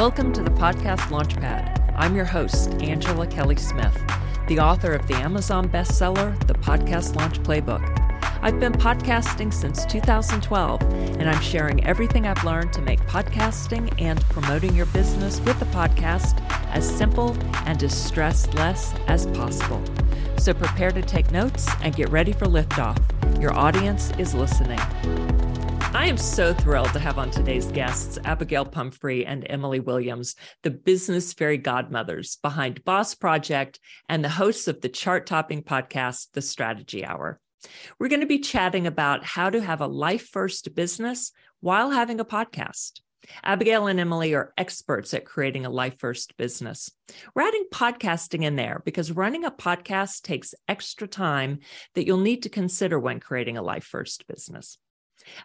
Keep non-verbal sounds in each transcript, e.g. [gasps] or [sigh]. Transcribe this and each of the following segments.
Welcome to the Podcast Launchpad. I'm your host, Angela Kelly Smith, the author of the Amazon bestseller, The Podcast Launch Playbook. I've been podcasting since 2012, and I'm sharing everything I've learned to make podcasting and promoting your business with the podcast as simple and as stressless as possible. So prepare to take notes and get ready for liftoff. Your audience is listening. I am so thrilled to have on today's guests Abagail Pumphrey and Emylee Williams, the business fairy godmothers behind Boss Project and the hosts of the chart topping podcast, The Strategy Hour. We're going to be chatting about how to have a life first business while having a podcast. Abagail and Emylee are experts at creating a life first business. We're adding podcasting in there because running a podcast takes extra time that you'll need to consider when creating a life first business.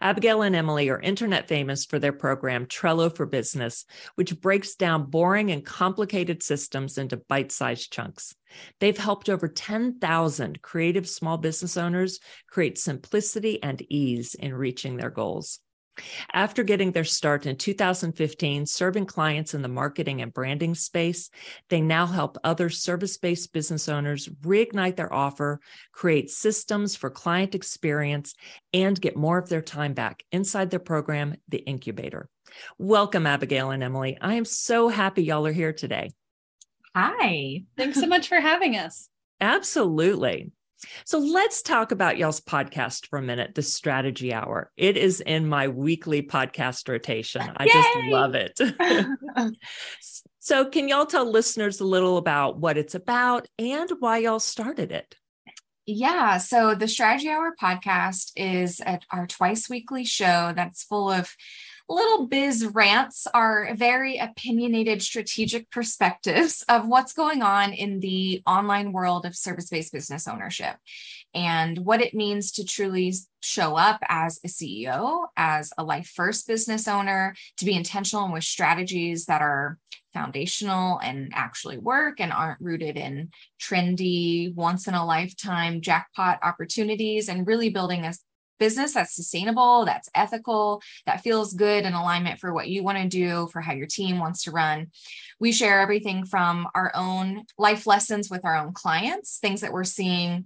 Abagail and Emylee are internet famous for their program Trello for Business, which breaks down boring and complicated systems into bite sized chunks. They've helped over 10,000 creative small business owners create simplicity and ease in reaching their goals. After getting their start in 2015, serving clients in the marketing and branding space, they now help other service based business owners reignite their offer, create systems for client experience, and get more of their time back inside their program, The Incubator. Welcome, Abagail and Emylee. I am so happy y'all are here today. Hi. Thanks so much for having us. Absolutely. So let's talk about y'all's podcast for a minute, the strategy hour. It is in my weekly podcast rotation. I Yay! just love it. [laughs] so, can y'all tell listeners a little about what it's about and why y'all started it? Yeah. So, the Strategy Hour podcast is at our twice weekly show that's full of little biz rants are very opinionated strategic perspectives of what's going on in the online world of service based business ownership and what it means to truly show up as a CEO, as a life first business owner, to be intentional with strategies that are foundational and actually work and aren't rooted in trendy, once in a lifetime jackpot opportunities, and really building a business that's sustainable, that's ethical, that feels good in alignment for what you want to do, for how your team wants to run. We share everything from our own life lessons with our own clients, things that we're seeing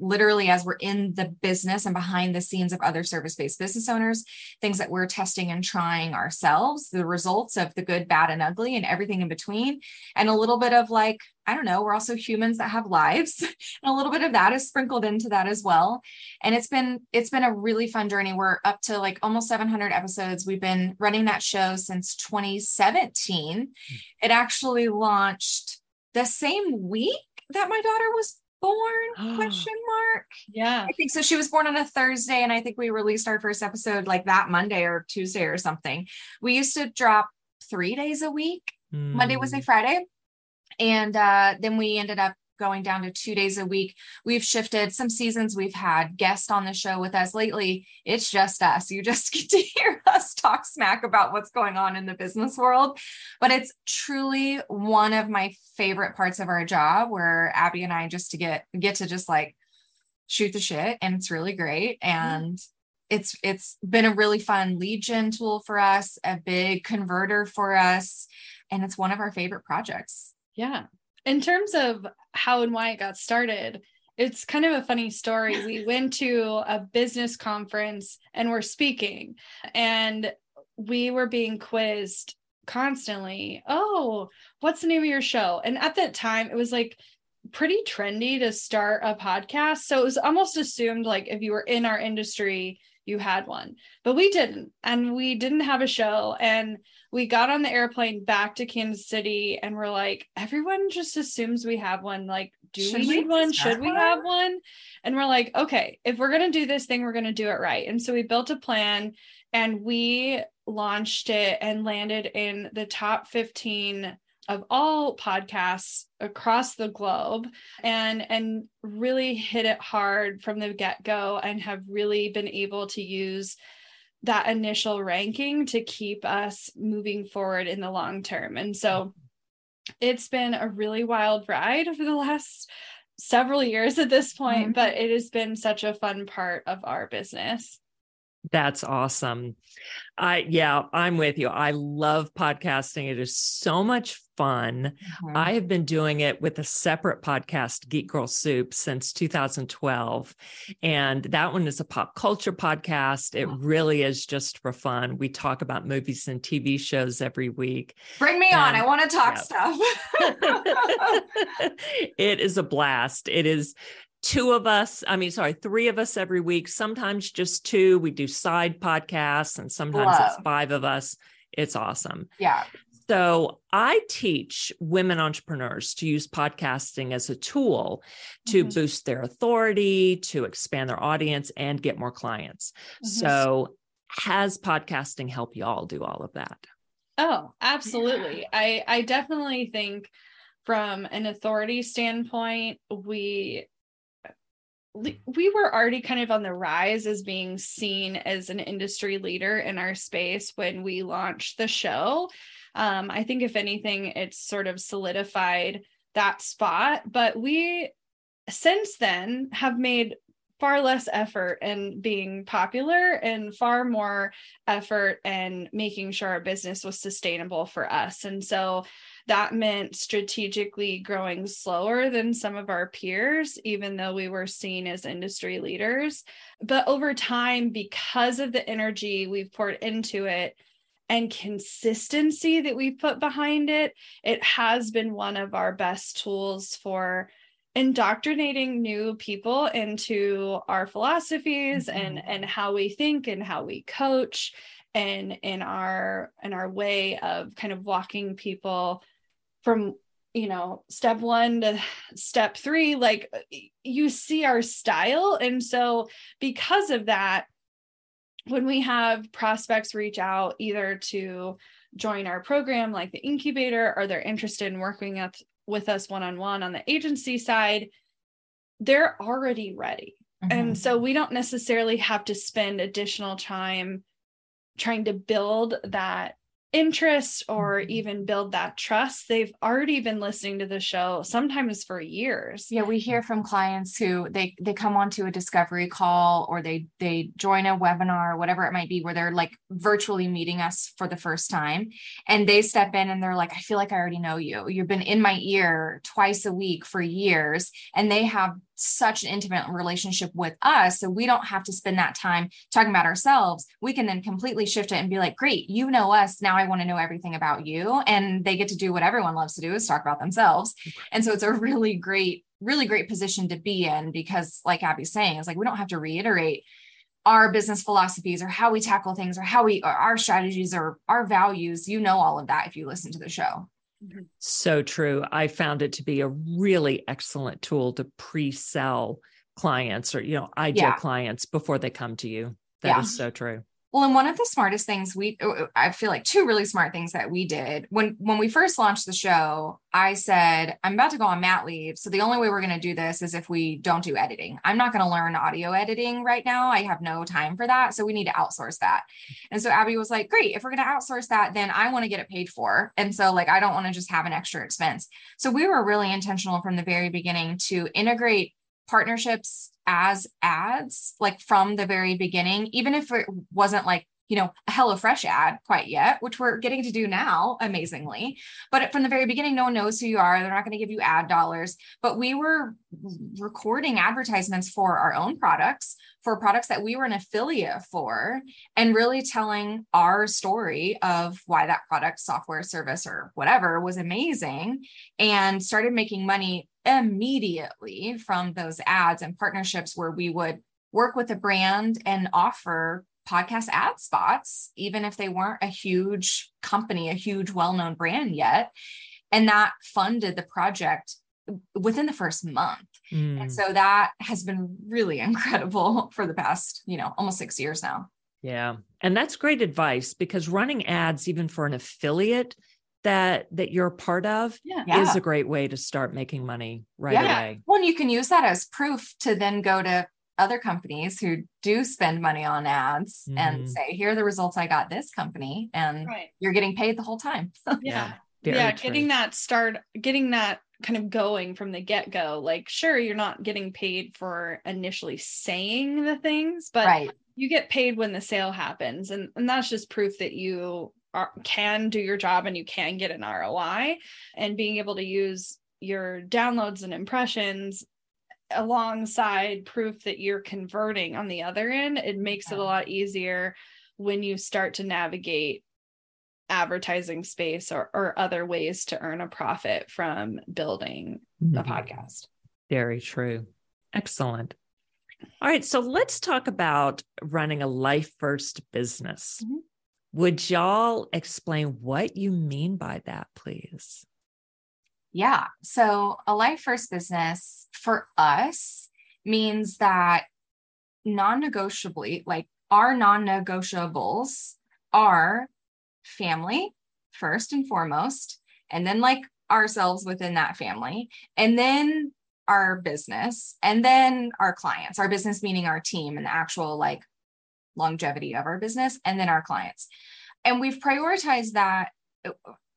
literally as we're in the business and behind the scenes of other service based business owners, things that we're testing and trying ourselves, the results of the good, bad, and ugly, and everything in between. And a little bit of like, I don't know, we're also humans that have lives. [laughs] and a little bit of that is sprinkled into that as well. And it's been, it's been a really fun journey. We're up to like almost 700 episodes. We've been running that show since 2017. Hmm. It actually launched the same week that my daughter was born [gasps] question mark yeah i think so she was born on a thursday and i think we released our first episode like that monday or tuesday or something we used to drop three days a week mm. monday wednesday hmm. friday and uh, then we ended up going down to two days a week. We've shifted some seasons. We've had guests on the show with us lately. It's just us. You just [laughs] get to hear us talk smack about what's going on in the business world. But it's truly one of my favorite parts of our job where Abby and I just to get get to just like shoot the shit. And it's really great. And mm it's it's been a really fun lead gen tool for us, a big converter for us. And it's one of our favorite projects. Yeah in terms of how and why it got started, it's kind of a funny story. We [laughs] went to a business conference and we're speaking, and we were being quizzed constantly. Oh, what's the name of your show? And at that time, it was like pretty trendy to start a podcast. So it was almost assumed like if you were in our industry, you had one, but we didn't. And we didn't have a show. And we got on the airplane back to Kansas City and we're like, everyone just assumes we have one. Like, do Should we need one? Should we have one? And we're like, okay, if we're going to do this thing, we're going to do it right. And so we built a plan and we launched it and landed in the top 15 of all podcasts across the globe and and really hit it hard from the get-go and have really been able to use that initial ranking to keep us moving forward in the long term and so it's been a really wild ride over the last several years at this point mm-hmm. but it has been such a fun part of our business That's awesome. I yeah, I'm with you. I love podcasting. It is so much fun. Mm-hmm. I have been doing it with a separate podcast, Geek Girl Soup, since 2012. And that one is a pop culture podcast. It really is just for fun. We talk about movies and TV shows every week. Bring me and, on. I want to talk yeah. stuff. [laughs] [laughs] it is a blast. It is two of us i mean sorry three of us every week sometimes just two we do side podcasts and sometimes Love. it's five of us it's awesome yeah so I teach women entrepreneurs to use podcasting as a tool to mm-hmm. boost their authority, to expand their audience, and get more clients. Mm-hmm. So has podcasting helped you all do all of that? Oh, absolutely. Yeah. I I definitely think from an authority standpoint, we we were already kind of on the rise as being seen as an industry leader in our space when we launched the show. Um, I think, if anything, it's sort of solidified that spot. But we, since then, have made far less effort in being popular and far more effort in making sure our business was sustainable for us. And so that meant strategically growing slower than some of our peers, even though we were seen as industry leaders. But over time, because of the energy we've poured into it, and consistency that we put behind it, it has been one of our best tools for indoctrinating new people into our philosophies mm-hmm. and and how we think and how we coach and in our in our way of kind of walking people from you know step one to step three like you see our style and so because of that when we have prospects reach out either to join our program like the incubator or they're interested in working at, with us one-on-one on the agency side they're already ready mm-hmm. and so we don't necessarily have to spend additional time trying to build that interest or mm-hmm. even build that trust they've already been listening to the show sometimes for years yeah we hear from clients who they they come onto a discovery call or they they join a webinar or whatever it might be where they're like virtually meeting us for the first time and they step in and they're like i feel like i already know you you've been in my ear twice a week for years and they have such an intimate relationship with us. So we don't have to spend that time talking about ourselves. We can then completely shift it and be like, great, you know us. Now I want to know everything about you. And they get to do what everyone loves to do is talk about themselves. And so it's a really great, really great position to be in because, like Abby's saying, it's like we don't have to reiterate our business philosophies or how we tackle things or how we or our strategies or our values. You know all of that if you listen to the show. Mm-hmm. So true. I found it to be a really excellent tool to pre-sell clients or you know ideal yeah. clients before they come to you. That yeah. is so true. Well, and one of the smartest things we uh, uh, I feel like two really smart things that we did when when we first launched the show, I said, I'm about to go on mat leave. So the only way we're going to do this is if we don't do editing. I'm not going to learn audio editing right now. I have no time for that. So we need to outsource that. And so Abby was like, Great, if we're going to outsource that, then I want to get it paid for. And so like I don't want to just have an extra expense. So we were really intentional from the very beginning to integrate partnerships as ads, like from the very beginning, even if it wasn't like, you know, a HelloFresh ad quite yet, which we're getting to do now, amazingly. But from the very beginning, no one knows who you are. They're not going to give you ad dollars. But we were recording advertisements for our own products, for products that we were an affiliate for, and really telling our story of why that product, software, service, or whatever was amazing and started making money immediately from those ads and partnerships where we would work with a brand and offer podcast ad spots, even if they weren't a huge company, a huge well known brand yet. And that funded the project within the first month. Mm. And so that has been really [laughs] incredible for the past, you know, almost six years now. Yeah. And that's great advice because running ads, even for an affiliate, that that you're part of yeah. is a great way to start making money right yeah. away. Well, and you can use that as proof to then go to other companies who do spend money on ads mm-hmm. and say, here are the results I got this company, and right. you're getting paid the whole time. [laughs] yeah. yeah. True. Getting that start, getting that kind of going from the get go. Like, sure, you're not getting paid for initially saying the things, but right you get paid when the sale happens and, and that's just proof that you are, can do your job and you can get an roi and being able to use your downloads and impressions alongside proof that you're converting on the other end it makes it a lot easier when you start to navigate advertising space or, or other ways to earn a profit from building mm-hmm. the podcast very true excellent all right, so let's talk about running a life first business. Mm-hmm. Would y'all explain what you mean by that, please? Yeah. So, a life first business for us means that non negotiably, like our non negotiables are family first and foremost, and then like ourselves within that family, and then our business and then our clients, our business meaning our team and the actual like longevity of our business, and then our clients. And we've prioritized that.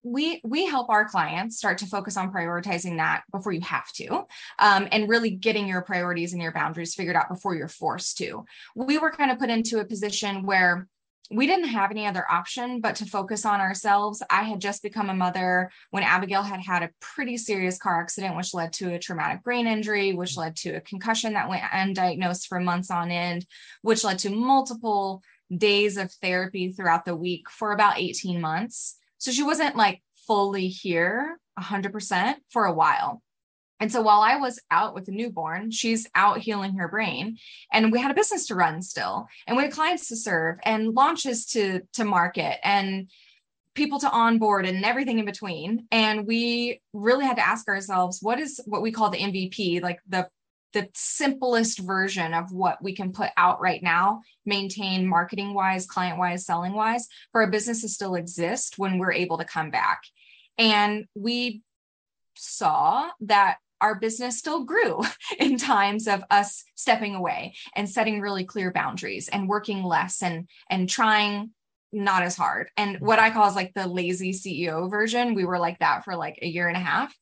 We we help our clients start to focus on prioritizing that before you have to, um, and really getting your priorities and your boundaries figured out before you're forced to. We were kind of put into a position where we didn't have any other option but to focus on ourselves. I had just become a mother when Abagail had had a pretty serious car accident, which led to a traumatic brain injury, which led to a concussion that went undiagnosed for months on end, which led to multiple days of therapy throughout the week for about 18 months. So she wasn't like fully here 100% for a while. And so while I was out with a newborn, she's out healing her brain. And we had a business to run still. And we had clients to serve and launches to to market and people to onboard and everything in between. And we really had to ask ourselves, what is what we call the MVP, like the the simplest version of what we can put out right now, maintain marketing wise, client wise, selling wise, for a business to still exist when we're able to come back. And we saw that our business still grew [laughs] in times of us stepping away and setting really clear boundaries and working less and and trying not as hard. And what I call is like the lazy CEO version. We were like that for like a year and a half.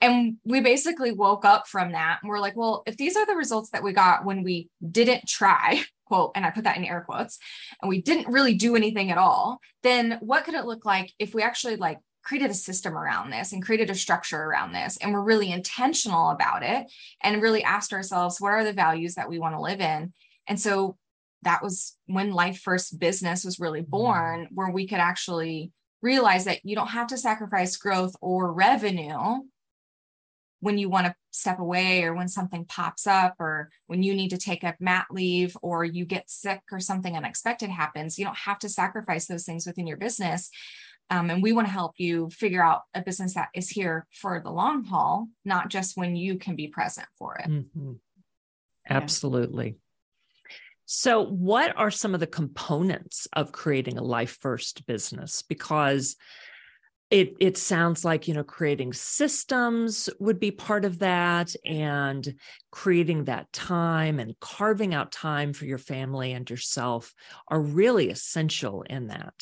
And we basically woke up from that and we're like, well, if these are the results that we got when we didn't try, [laughs] quote, and I put that in air quotes, and we didn't really do anything at all, then what could it look like if we actually like created a system around this and created a structure around this and we're really intentional about it and really asked ourselves what are the values that we want to live in and so that was when life first business was really mm-hmm. born where we could actually realize that you don't have to sacrifice growth or revenue when you want to step away or when something pops up or when you need to take a mat leave or you get sick or something unexpected happens you don't have to sacrifice those things within your business um, and we want to help you figure out a business that is here for the long haul, not just when you can be present for it. Mm-hmm. Absolutely. So, what are some of the components of creating a life first business? Because it it sounds like you know creating systems would be part of that and creating that time and carving out time for your family and yourself are really essential in that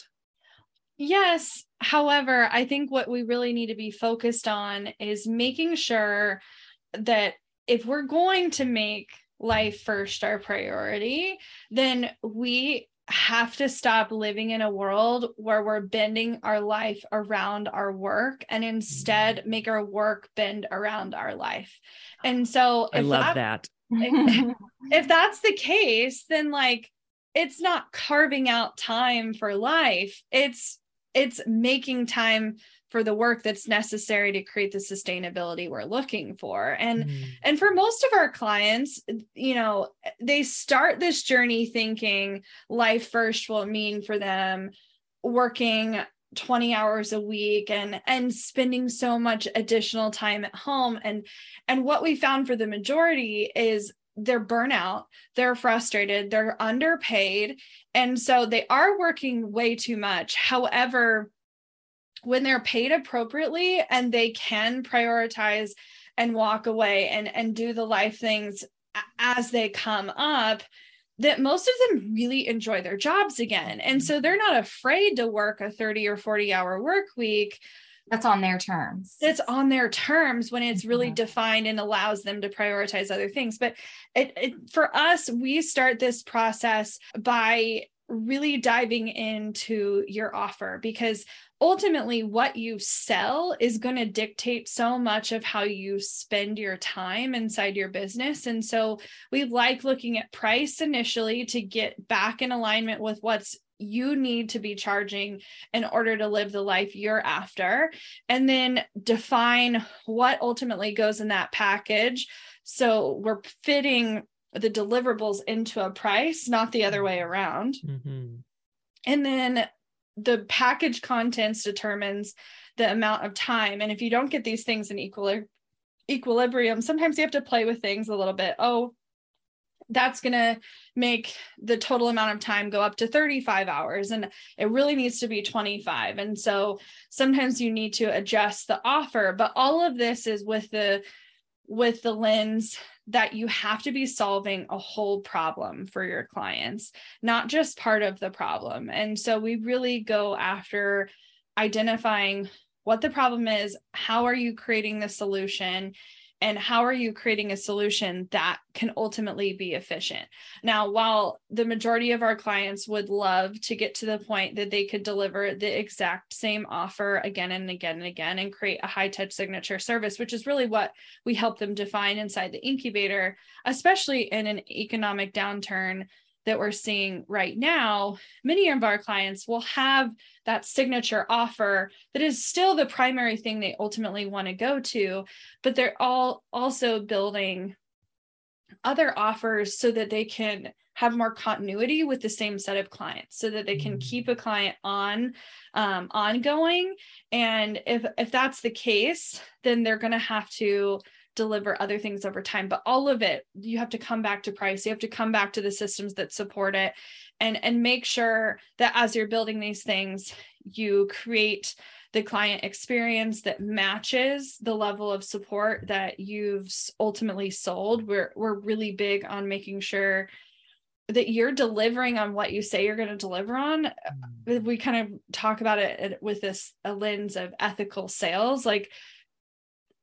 Yes. However, I think what we really need to be focused on is making sure that if we're going to make life first our priority, then we have to stop living in a world where we're bending our life around our work and instead make our work bend around our life. And so I love that. that. [laughs] if that's the case, then like it's not carving out time for life. It's it's making time for the work that's necessary to create the sustainability we're looking for and mm. and for most of our clients you know they start this journey thinking life first will mean for them working 20 hours a week and and spending so much additional time at home and and what we found for the majority is they're burnout, they're frustrated, they're underpaid. And so they are working way too much. However, when they're paid appropriately and they can prioritize and walk away and, and do the life things as they come up, that most of them really enjoy their jobs again. And so they're not afraid to work a 30 or 40 hour work week that's on their terms. It's on their terms when it's really Mhm. defined and allows them to prioritize other things. But it, it for us, we start this process by really diving into your offer because ultimately what you sell is going to dictate so much of how you spend your time inside your business. And so we like looking at price initially to get back in alignment with what's you need to be charging in order to live the life you're after. And then define what ultimately goes in that package. So we're fitting the deliverables into a price not the other way around. Mhm. and then the package contents determines the amount of time. And if you don't get these things in equili- equilibrium, sometimes you have to play with things a little bit. Oh, that's going to make the total amount of time go up to 35 hours and it really needs to be 25 and so sometimes you need to adjust the offer but all of this is with the with the lens that you have to be solving a whole problem for your clients, not just part of the problem. And so we really go after identifying what the problem is, how are you creating the solution, and how are you creating a solution that can ultimately be efficient? Now while the majority of our clients would love to get to the point that they could deliver the exact same offer again and again and again and create a high touch signature service which is really what we help them define inside the incubator especially in an economic downturn that we're seeing right now, many of our clients will have that signature offer that is still the primary thing they ultimately want to go to, but they're all also building other offers so that they can have more continuity with the same set of clients so that they can keep a client on um, ongoing. And if if that's the case then they're going to have to deliver other things over time but all of it you have to come back to price. You have to come back to the systems that support it and and make sure that as you're building these things you create the client experience that matches the level of support that you've ultimately sold. We're we're really big on making sure that you're delivering on what you say you're going to deliver on. Mm. We kind of talk about it with this a lens of ethical sales. Like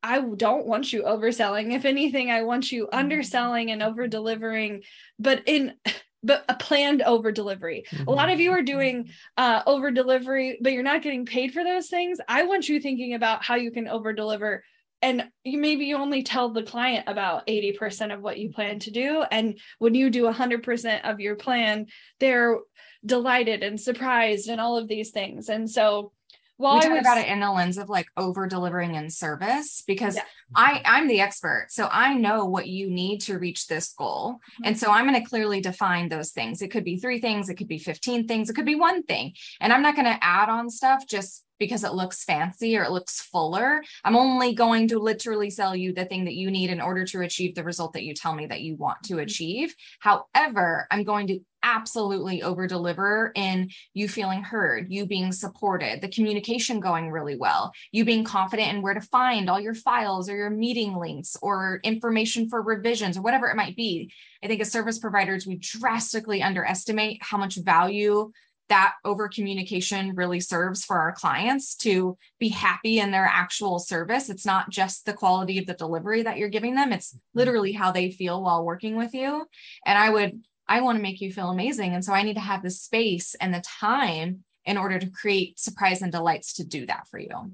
I don't want you overselling. If anything, I want you underselling and over delivering, but in but a planned over delivery. A lot of you are doing uh, over delivery, but you're not getting paid for those things. I want you thinking about how you can over deliver. And you maybe you only tell the client about 80% of what you plan to do. And when you do 100% of your plan, they're delighted and surprised and all of these things. And so while we talk was, about it in the lens of like over delivering in service because yeah. I I'm the expert so I know what you need to reach this goal mm-hmm. and so I'm going to clearly define those things it could be three things it could be 15 things it could be one thing and I'm not going to add on stuff just because it looks fancy or it looks fuller. I'm only going to literally sell you the thing that you need in order to achieve the result that you tell me that you want to mm-hmm. achieve. However, I'm going to absolutely over deliver in you feeling heard, you being supported, the communication going really well, you being confident in where to find all your files or your meeting links or information for revisions or whatever it might be. I think as service providers, we drastically underestimate how much value that over communication really serves for our clients to be happy in their actual service. It's not just the quality of the delivery that you're giving them, it's mm-hmm. literally how they feel while working with you. And I would, I want to make you feel amazing. And so I need to have the space and the time in order to create surprise and delights to do that for you.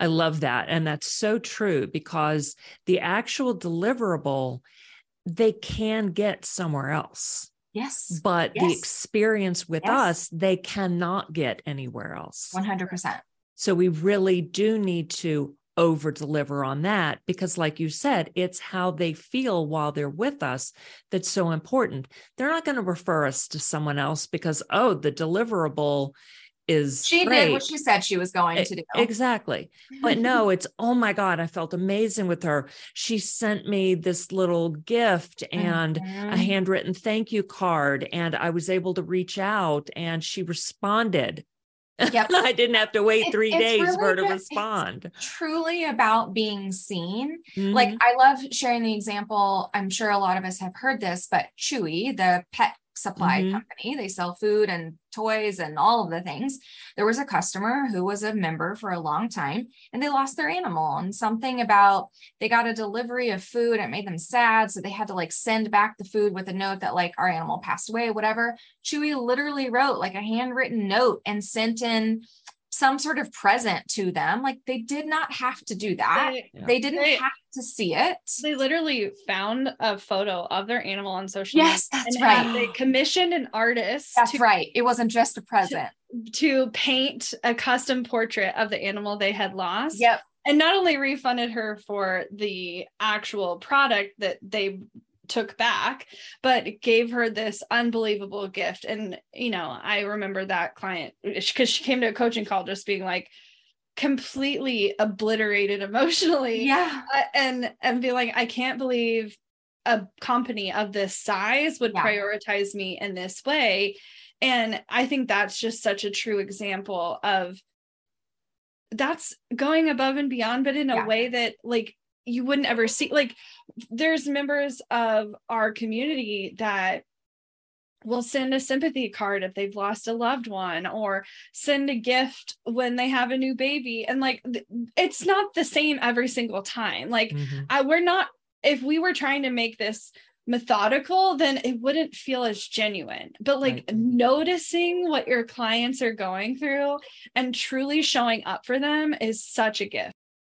I love that. And that's so true because the actual deliverable, they can get somewhere else. Yes. But yes. the experience with Yes. us, they cannot get anywhere else. 100%. So we really do need to over deliver on that because, like you said, it's how they feel while they're with us that's so important. They're not going to refer us to someone else because, oh, the deliverable is She great. did what she said she was going to do. Exactly. But no, it's oh my God, I felt amazing with her. She sent me this little gift and a Mhm. handwritten thank you card, and I was able to reach out and she responded. Yep. [laughs] I didn't have to wait It- three days for her to respond. truly about being seen. Like Mhm. I love sharing the example. I'm sure a lot of us have heard this, but Chewy, the pet supply mm-hmm. company. They sell food and toys and all of the things. There was a customer who was a member for a long time and they lost their animal and something about they got a delivery of food. It made them sad. So they had to like send back the food with a note that like our animal passed away, whatever. Chewy literally wrote like a handwritten note and sent in some sort of present to them. Like they did not have to do that. They, yeah. they didn't they, have to see it. They literally found a photo of their animal on social yes, media. Yes, that's right. They commissioned an artist. That's to, right. It wasn't just a present. To, to paint a custom portrait of the animal they had lost. Yep. And not only refunded her for the actual product that they took back but gave her this unbelievable gift and you know i remember that client because she came to a coaching call just being like completely obliterated [laughs] emotionally yeah uh, and and be like i can't believe a company of this size would yeah. prioritize me in this way and i think that's just such a true example of that's going above and beyond but in a yeah. way that like you wouldn't ever see like there's members of our community that will send a sympathy card if they've lost a loved one or send a gift when they have a new baby and like it's not the same every single time like mm-hmm. I, we're not if we were trying to make this methodical then it wouldn't feel as genuine but like right. noticing what your clients are going through and truly showing up for them is such a gift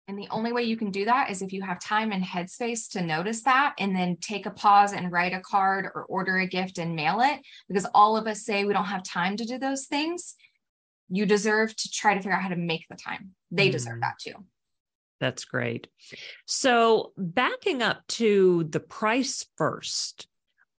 and the only way you can do that is if you have time and headspace to notice that and then take a pause and write a card or order a gift and mail it. Because all of us say we don't have time to do those things. You deserve to try to figure out how to make the time. They mm. deserve that too. That's great. So, backing up to the price first,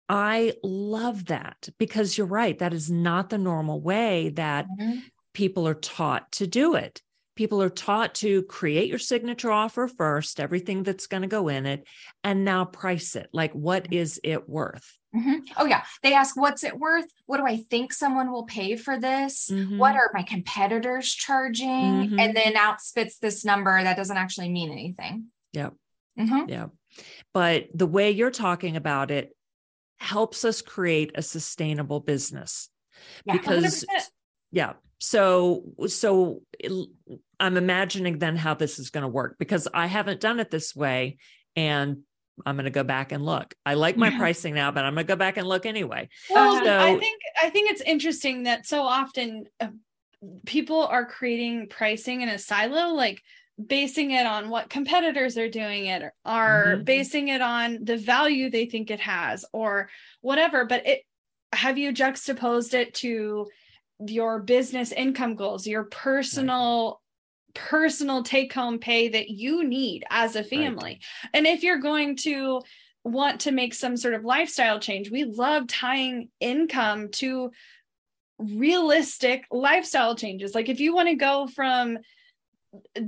I love that because you're right. That is not the normal way that mm-hmm. people are taught to do it people are taught to create your signature offer first, everything that's going to go in it, and now price it. Like, what mm-hmm. it worth? Mm-hmm. Oh, yeah. They ask, what's it worth? What do I think someone will pay for this? Mm-hmm. What are my competitors charging? Mm-hmm. And then out spits this number that doesn't actually mean anything. Yep. Mm-hmm. Yeah. But the way you're talking about it helps us create a sustainable business. Yeah, because 100%. yeah so so i'm imagining then how this is going to work because i haven't done it this way and i'm going to go back and look i like my yeah. pricing now but i'm going to go back and look anyway well so, i think i think it's interesting that so often uh, people are creating pricing in a silo like basing it on what competitors are doing it are mm-hmm. basing it on the value they think it has or whatever but it have you juxtaposed it to your business income goals, your personal right personal take home pay that you need as a family. Right. And if you're going to want to make some sort of lifestyle change, we love tying income to realistic lifestyle changes. Like if you want to go from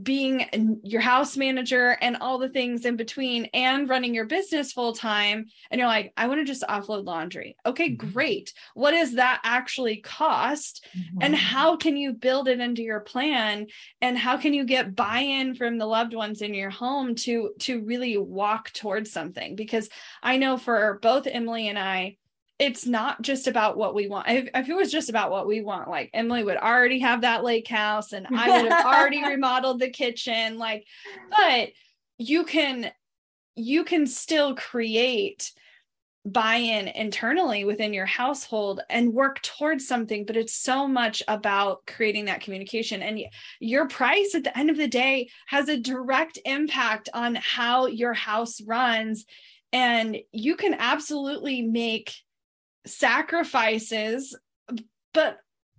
being your house manager and all the things in between and running your business full time and you're like I want to just offload laundry. Okay, mm-hmm. great. What does that actually cost mm-hmm. and how can you build it into your plan and how can you get buy-in from the loved ones in your home to to really walk towards something because I know for both Emylee and I it's not just about what we want. If, if, it was just about what we want, like Emylee would already have that lake house and I would have already [laughs] remodeled the kitchen. Like, but you can you can still create buy-in internally within your household and work towards something but it's so much about creating that communication and your price at the end of the day has a direct impact on how your house runs and you can absolutely make sacrifices but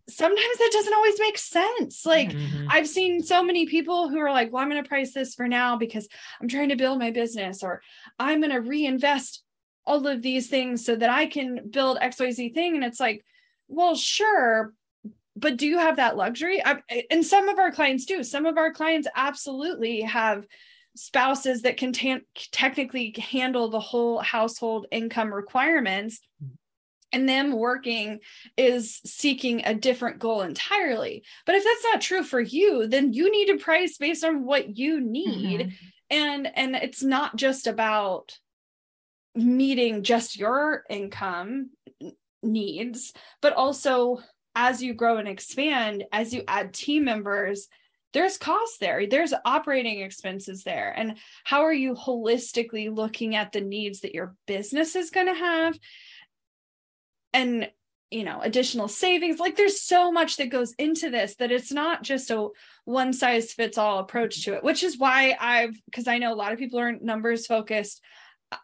sometimes that doesn't always make sense. Like mm-hmm. i've seen so many people who are like well i'm going to price this for now because i'm trying to build my business or i'm going to reinvest all of these things so that i can build xyz thing and it's like well sure but do you have that luxury? I, and some of our clients do. Some of our clients absolutely have spouses that can t- technically handle the whole household income requirements and them working is seeking a different goal entirely. But if that's not true for you, then you need to price based on what you need. Mm-hmm. And and it's not just about meeting just your income needs, but also as you grow and expand, as you add team members, there's costs there, there's operating expenses there. And how are you holistically looking at the needs that your business is going to have? And you know additional savings like there's so much that goes into this that it's not just a one size fits all approach to it which is why i've because i know a lot of people are numbers focused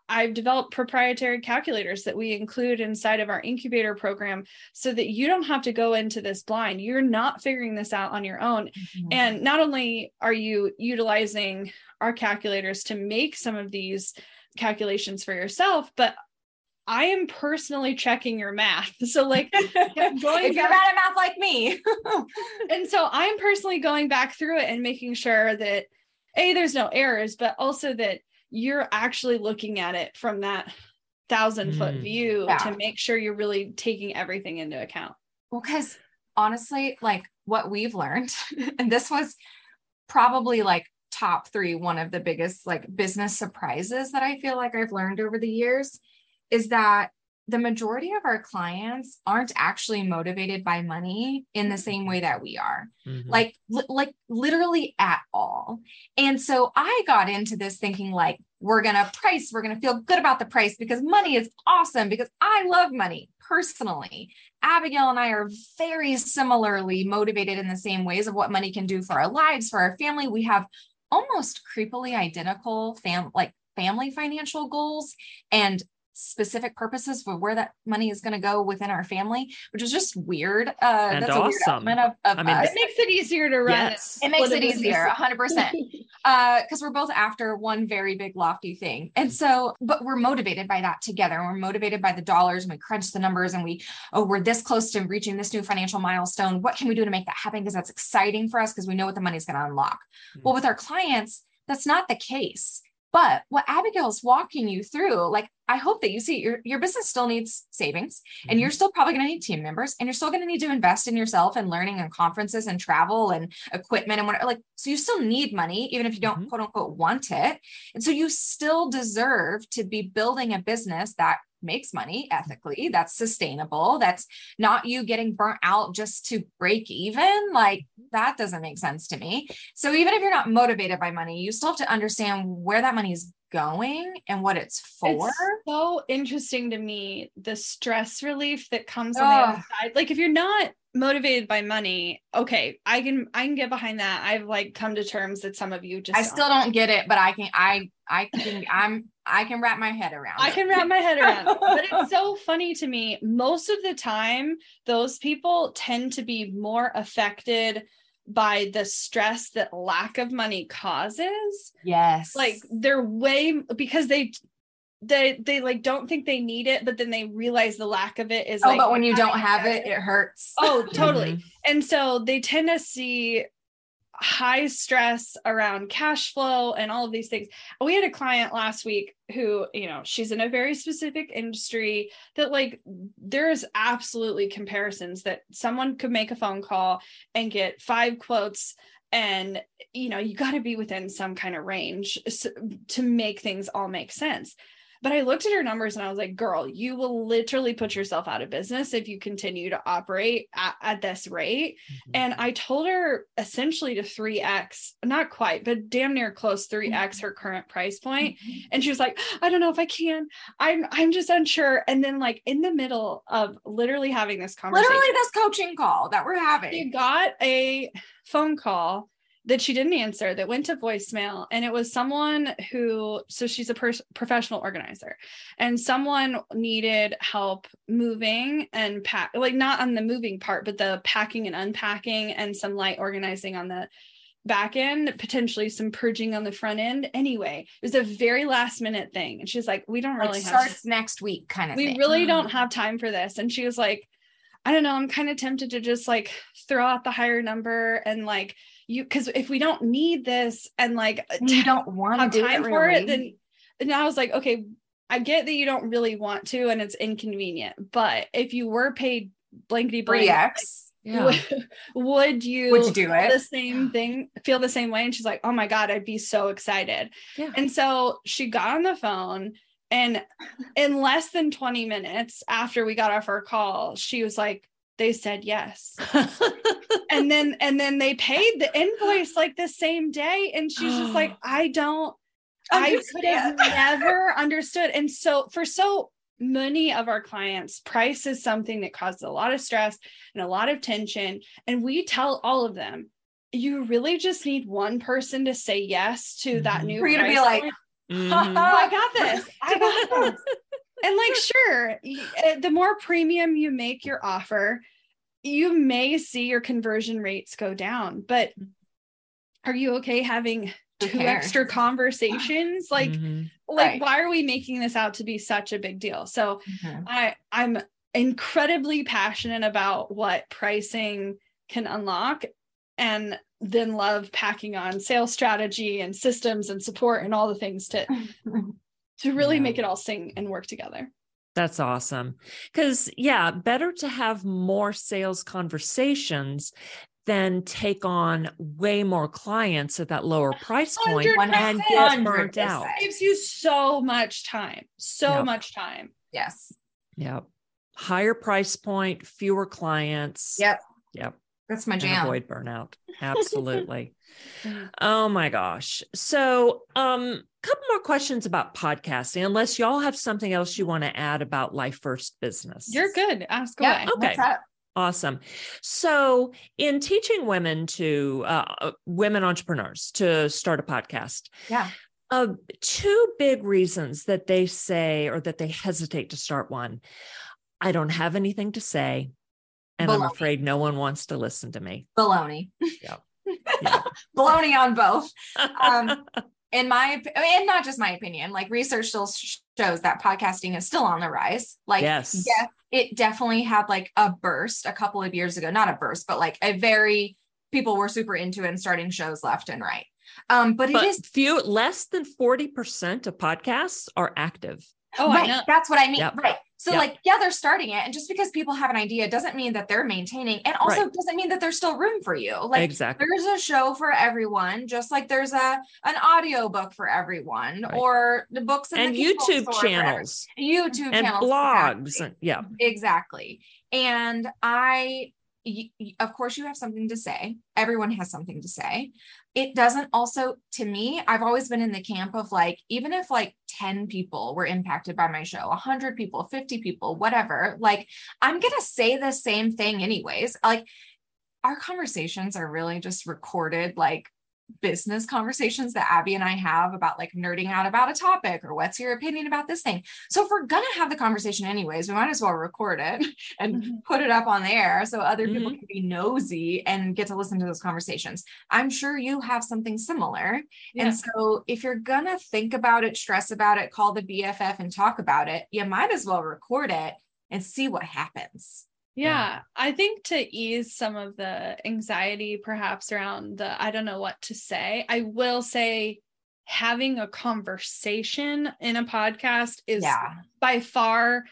I've developed proprietary calculators that we include inside of our incubator program so that you don't have to go into this blind. You're not figuring this out on your own. Mm-hmm. And not only are you utilizing our calculators to make some of these calculations for yourself, but I am personally checking your math. [laughs] So, like, [laughs] going if you're bad at math like me. [laughs] and so I'm personally going back through it and making sure that A, there's no errors, but also that you're actually looking at it from that thousand foot mm. view yeah. to make sure you're really taking everything into account. Well, because honestly, like what we've learned, and this was probably like top three, one of the biggest like business surprises that I feel like I've learned over the years is that the majority of our clients aren't actually motivated by money in the same way that we are. Mm-hmm. like li- like literally at all. And so i got into this thinking like we're going to price we're going to feel good about the price because money is awesome because i love money personally. Abagail and i are very similarly motivated in the same ways of what money can do for our lives for our family. We have almost creepily identical fam like family financial goals and specific purposes for where that money is going to go within our family, which is just weird. Uh, and that's awesome. a weird element of, of I mean, us. It makes it easier to run. Yes. It makes it easier, 100%. [laughs] Uh because uh, we're both after one very big, lofty thing. And so, but we're motivated by that together. We're motivated by the dollars and we crunch the numbers and we, oh, we're this close to reaching this new financial milestone. What can we do to make that happen? Because that's exciting for us because we know what the money's going to unlock. Mm-hmm. Well, with our clients, that's not the case. But what Abagail's walking you through, like I hope that you see your, your business still needs savings and mm-hmm. you're still probably going to need team members and you're still going to need to invest in yourself and learning and conferences and travel and equipment and whatever. Like, so you still need money, even if you don't mm-hmm. quote unquote want it. And so you still deserve to be building a business that makes money ethically, that's sustainable, that's not you getting burnt out just to break even. Like that doesn't make sense to me. So even if you're not motivated by money, you still have to understand where that money is going and what it's for. It's so interesting to me the stress relief that comes on the other side. Like if you're not motivated by money okay i can i can get behind that i've like come to terms that some of you just i don't. still don't get it but i can i i can i'm i can wrap my head around i it. can wrap my head around but [laughs] it's so funny to me most of the time those people tend to be more affected by the stress that lack of money causes. Yes. Like they're way because they they they like don't think they need it but then they realize the lack of it is oh like, but when you don't have it, it, it hurts. Oh totally. Mm-hmm. and so they tend to see high stress around cash flow and all of these things. We had a client last week who you know she's in a very specific industry that like there's absolutely comparisons that someone could make a phone call and get five quotes and you know you got to be within some kind of range to make things all make sense but I looked at her numbers and I was like, girl, you will literally put yourself out of business if you continue to operate at, at this rate. Mm-hmm. And I told her essentially to 3x, not quite, but damn near close 3x mm-hmm. her current price point. Mm-hmm. And she was like, I don't know if I can. I'm I'm just unsure. And then like in the middle of literally having this conversation. Literally this coaching call that we're having. You got a phone call that she didn't answer that went to voicemail and it was someone who so she's a pers- professional organizer and someone needed help moving and pack like not on the moving part but the packing and unpacking and some light organizing on the back end potentially some purging on the front end. Anyway it was a very last minute thing and she's like we don't really like starts next week kind of we thing. really don't mm-hmm. have time for this. And she was like I don't know, I'm kind of tempted to just like throw out the higher number and like you because if we don't need this and like you don't want to time it for really. it, then and I was like, okay, I get that you don't really want to and it's inconvenient, but if you were paid blankety blank, yeah. would, [laughs] would you would you do it the same thing feel the same way and she's like oh my god i'd be so excited yeah. and so she got on the phone And in less than 20 minutes after we got off our call, she was like, they said yes. [laughs] and then and then they paid the invoice like the same day. And she's just like, [gasps] I don't I could have [laughs] never understood. And so for so many of our clients, price is something that causes a lot of stress and a lot of tension. And we tell all of them, you really just need one person to say yes to that Mm-hmm. new For you to be price like, point. [laughs] Mhm. Oh, I got this. I got this. [laughs] and like, sure, uh, the more premium you make your offer, you may see your conversion rates go down, but are you okay having two extra [laughs] conversations? Like, Mhm. like Right. why are we making this out to be such a big deal? So Mhm. I I'm incredibly passionate about what pricing can unlock and then love packing on sales strategy and systems and support and all the things to [laughs] to really Yeah. make it all sing and work together. That's awesome. Because, yeah, better to have more sales conversations than take on way more clients at that lower price point 100%. and get burnt out. 100%. It gives you so much time, so Yep. much time. Yes. Yep. Higher price point, fewer clients. Yep. Yep. That's my And jam. avoid burnout. Absolutely. [laughs] Oh my gosh. So, um, couple more questions about podcasting, unless y'all have something else you want to add about Life First Business. You're good. Ask Yeah. away. Okay. Awesome. So, in teaching women to uh, women entrepreneurs to start a podcast, Yeah. uh, two big reasons that they say or that they hesitate to start one. I don't have anything to say, and I'm afraid no one wants to listen to me. Baloney. Yep. [laughs] Yep. Baloney on both. Um, [laughs] in my op- and not just my opinion like research still shows that podcasting is still on the rise like yes. yeah it definitely had like a burst a couple of years ago not a burst but like a very people were super into it and starting shows left and right um but, But it is few less than 40% of podcasts are active. Oh, I know. that's what i mean Yep. right so Yep. like yeah they're starting it and just because people have an idea doesn't mean that they're maintaining and also Right. doesn't mean that there's still room for you like exactly. there's a show for everyone just like there's a an audio book for everyone Right. or the books And the YouTube channels youtube and channels blogs. yeah. exactly and i of course you have something to say everyone has something to say it doesn't also to me i've always been in the camp of like even if like 10 people were impacted by my show 100 people 50 people whatever like i'm gonna say the same thing anyways. Like our conversations are really just recorded like business conversations that Abby and I have about like nerding out about a topic or what's your opinion about this thing. So if we're gonna have the conversation anyways, we might as well record it [laughs] and Mhm. put it up on the air so other people Mhm. can be nosy and get to listen to those conversations. I'm sure you have something similar. Yeah. And so if you're gonna think about it, stress about it, call the BFF and talk about it, you might as well record it and see what happens. Yeah, I think to ease some of the anxiety perhaps around the I don't know what to say, I will say having a conversation in a podcast is yeah. by far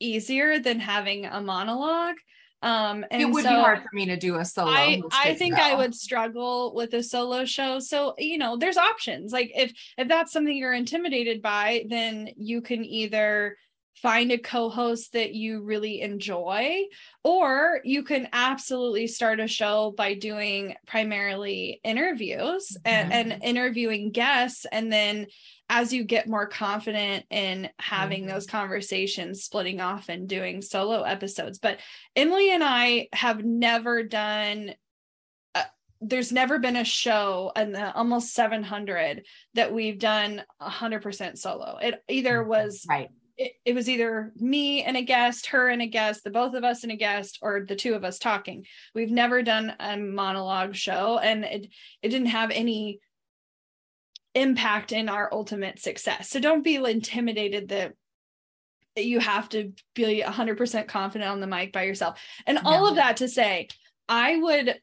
easier than having a monologue. Um and It would so be hard for me to do a solo. I I think I would struggle with a solo show. So, you know, there's options. Like if if that's something you're intimidated by, then you can either find a co-host that you really enjoy or you can absolutely start a show by doing primarily interviews and, and interviewing guests and then as you get more confident in having Mhm. those conversations splitting off and doing solo episodes but Emylee and I have never done. uh, there's never been a show in the almost 700 that we've done 100% solo. It either was right. It, it was either me and a guest, her and a guest, the both of us and a guest, or the two of us talking. We've never done a monologue show, and it it didn't have any impact in our ultimate success. So don't be intimidated that you have to be 100% confident on the mic by yourself. And all of that to say, I would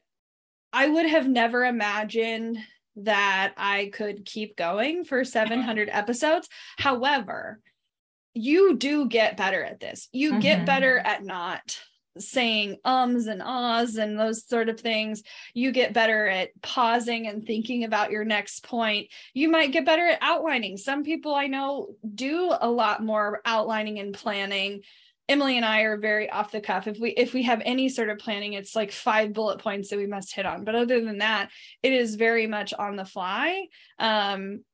I would have never imagined that I could keep going for 700 episodes. However, you do get better at this. You get Mhm. better at not saying ums and ahs and those sort of things. You get better at pausing and thinking about your next point. You might get better at outlining. Some people I know do a lot more outlining and planning. Emylee and I are very off the cuff. If we if we have any sort of planning, it's like five bullet points that we must hit on. But other than that, it is very much on the fly. Um,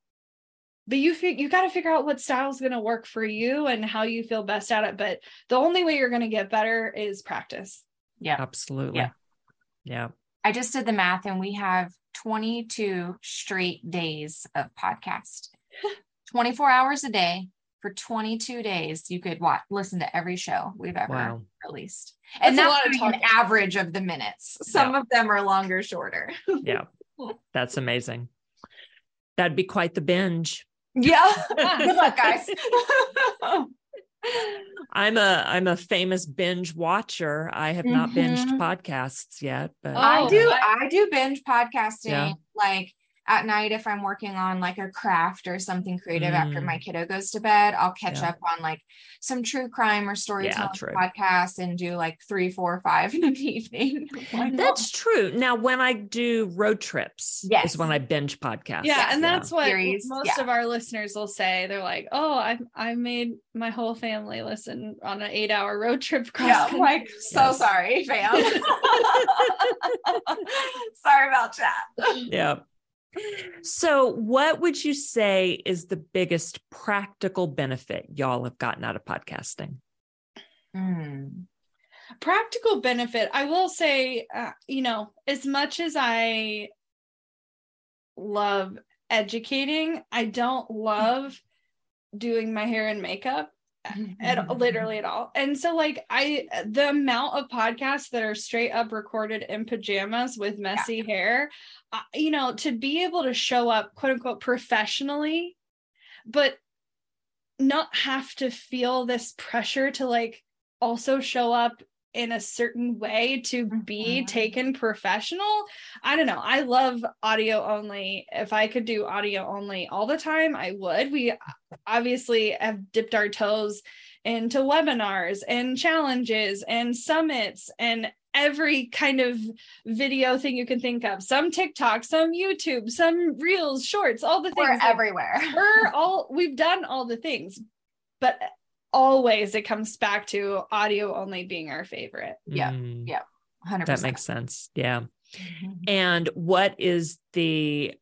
but you fig- you got to figure out what style is going to work for you and how you feel best at it but the only way you're going to get better is practice. Yeah. Absolutely. Yeah. Yeah. I just did the math and we have 22 straight days of podcast. [laughs] 24 hours a day for 22 days you could watch listen to every show we've ever wow. released. That's and that's an average of the minutes. Some yeah. of them are longer shorter. [laughs] Yeah. That's amazing. That'd be quite the binge yeah. [laughs] Good luck, guys. [laughs] I'm a I'm a famous binge watcher. I have not mm-hmm. binged podcasts yet, but oh, I do I do binge podcasting yeah. like at night if i'm working on like a craft or something creative mm. after my kiddo goes to bed i'll catch yeah. up on like some true crime or storytelling yeah, podcasts and do like three four five [laughs] in the evening. [laughs] That's true. Now when i do road trips yes. is when i binge podcasts. Yeah and that's what Series, most yeah. of our listeners will say. They're like oh i i made my whole family listen on an eight hour road trip cross [laughs] yeah, I'm like so yes. sorry fam. Sorry about that. Yeah so, what would you say is the biggest practical benefit y'all have gotten out of podcasting? Mm. Practical benefit, I will say, uh, you know, as much as I love educating, I don't love doing my hair and makeup at literally at all. And so like I the amount of podcasts that are straight up recorded in pajamas with messy yeah. hair, uh, you know, to be able to show up quote unquote professionally but not have to feel this pressure to like also show up in a certain way to be mm-hmm. taken professional. I don't know. I love audio only. If I could do audio only all the time, I would. We obviously have dipped our toes into webinars and challenges and summits and every kind of video thing you can think of some tiktok some youtube some reels shorts all the things we're everywhere we're [laughs] all we've done all the things but always it comes back to audio only being our favorite. Yeah. Mm, yeah. 100%. That makes sense. Yeah. Mm-hmm. And what is the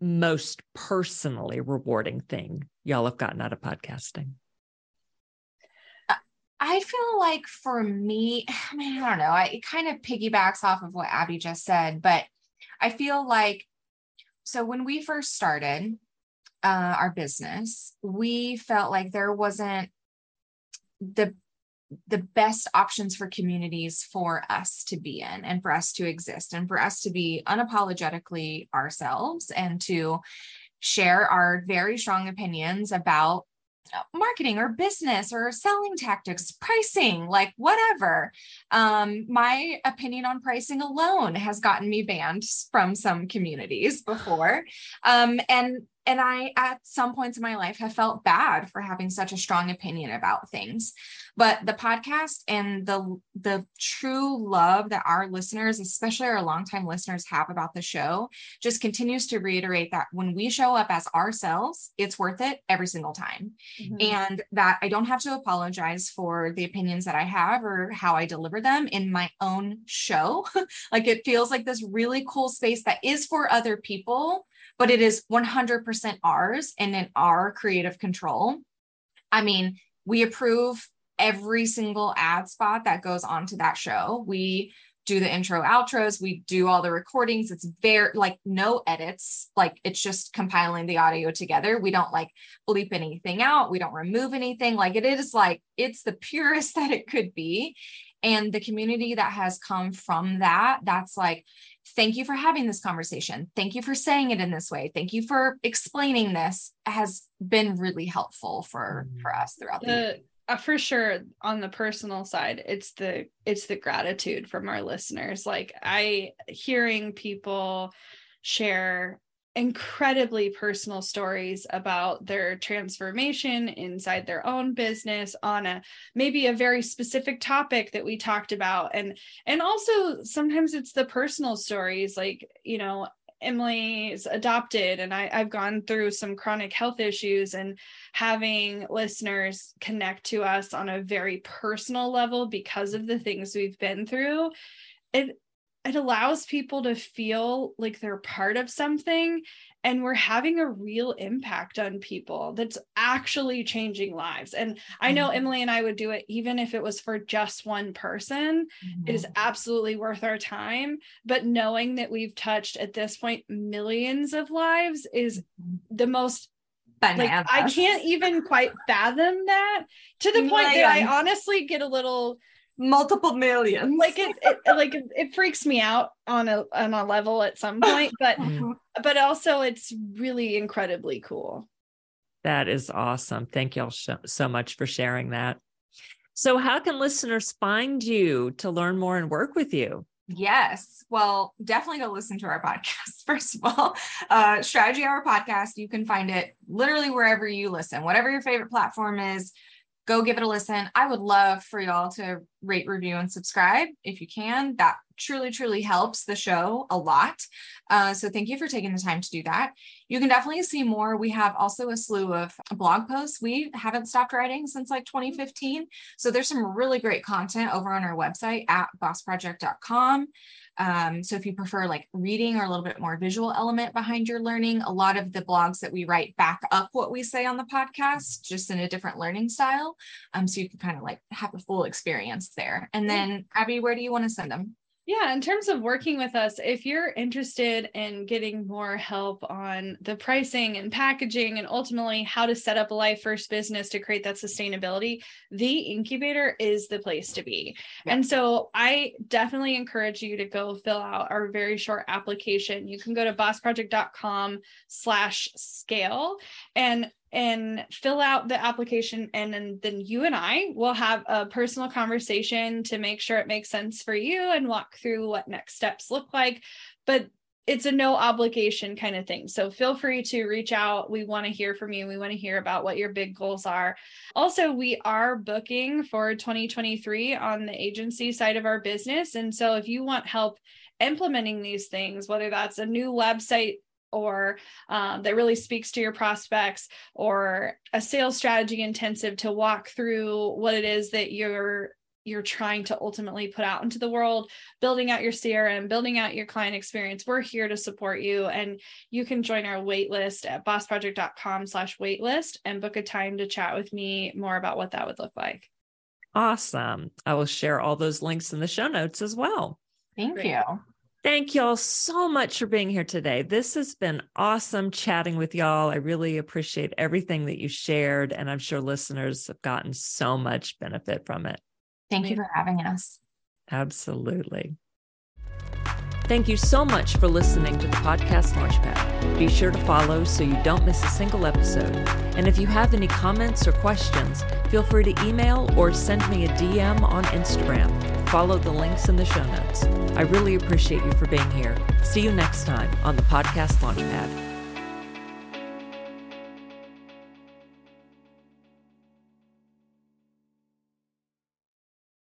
most personally rewarding thing y'all have gotten out of podcasting? I feel like for me, [sighs] I mean, I don't know, I, it kind of piggybacks off of what Abby just said, but I feel like so when we first started uh, our business, we felt like there wasn't the the best options for communities for us to be in and for us to exist and for us to be unapologetically ourselves and to share our very strong opinions about marketing or business or selling tactics, pricing, like whatever. Um, my opinion on pricing alone has gotten me banned from some communities before. Um, and and I, at some points in my life, have felt bad for having such a strong opinion about things. But the podcast and the the true love that our listeners, especially our longtime listeners, have about the show, just continues to reiterate that when we show up as ourselves, it's worth it every single time, mm-hmm. and that I don't have to apologize for the opinions that I have or how I deliver them in my own show. [laughs] like it feels like this really cool space that is for other people but it is 100% ours and in our creative control. I mean, we approve every single ad spot that goes onto that show. We do the intro outros, we do all the recordings. It's very like no edits, like it's just compiling the audio together. We don't like bleep anything out, we don't remove anything. Like it is like it's the purest [laughs] that it could be. And the community that has come from that, that's like, thank you for having this conversation. Thank you for saying it in this way. Thank you for explaining this has been really helpful for for us throughout the, the uh, for sure on the personal side it's the it's the gratitude from our listeners like i hearing people share incredibly personal stories about their transformation inside their own business on a maybe a very specific topic that we talked about and and also sometimes it's the personal stories like you know Emylee's adopted and I, I've gone through some chronic health issues and having listeners connect to us on a very personal level because of the things we've been through. It it allows people to feel like they're part of something and we're having a real impact on people that's actually changing lives and i know mm-hmm. Emylee and i would do it even if it was for just one person mm-hmm. it is mm-hmm. absolutely worth our time but knowing that we've touched at this point millions of lives is mm-hmm. the most Bananas. like i can't [laughs] even quite fathom that to the point that i honestly get a little multiple millions. Like it, it like it freaks me out on a on a level at some point, but [laughs] mm-hmm. but also it's really incredibly cool. That is awesome. Thank y'all so, so much for sharing that. So, how can listeners find you to learn more and work with you? Yes. Well, definitely go listen to our [laughs] podcast. First of all, uh, Strategy Hour podcast. You can find it literally wherever you listen, whatever your favorite platform is go give it a listen. I would love for y'all to rate, review, and subscribe if you can. That truly, truly helps the show a lot. Uh, so thank you for taking the time to do that. You can definitely see more. We have also a slew of blog posts. We haven't stopped writing since like 2015. So there's some really great content over on our website at bossproject.com. Um, so if you prefer like reading or a little bit more visual element behind your learning, a lot of the blogs that we write back up what we say on the podcast, just in a different learning style. Um, so you can kind of like have a full experience there. And then Abby, where do you want to send them? Yeah, in terms of working with us, if you're interested in getting more help on the pricing and packaging and ultimately how to set up a life first business to create that sustainability, the incubator is the place to be. Yeah. And so I definitely encourage you to go fill out our very short application. You can go to bossproject.com slash scale and and fill out the application and then, then you and I will have a personal conversation to make sure it makes sense for you and walk through what next steps look like but it's a no obligation kind of thing. So feel free to reach out. We want to hear from you. We want to hear about what your big goals are. Also, we are booking for 2023 on the agency side of our business. And so if you want help implementing these things, whether that's a new website or um, that really speaks to your prospects or a sales strategy intensive to walk through what it is that you're you're trying to ultimately put out into the world building out your crm building out your client experience. We're here to support you and you can join our waitlist at bossproject.com slash waitlist and book a time to chat with me more about what that would look like. Awesome. I will share all those links in the show notes as well. Thank Great. you Thank y'all so much for being here today. This has been awesome chatting with y'all. I really appreciate everything that you shared, and I'm sure listeners have gotten so much benefit from it. Thank you for having us. Absolutely. Thank you so much for listening to the podcast Launchpad. Be sure to follow so you don't miss a single episode. And if you have any comments or questions, feel free to email or send me a DM on Instagram. Follow the links in the show notes. I really appreciate you for being here. See you next time on the podcast Launchpad.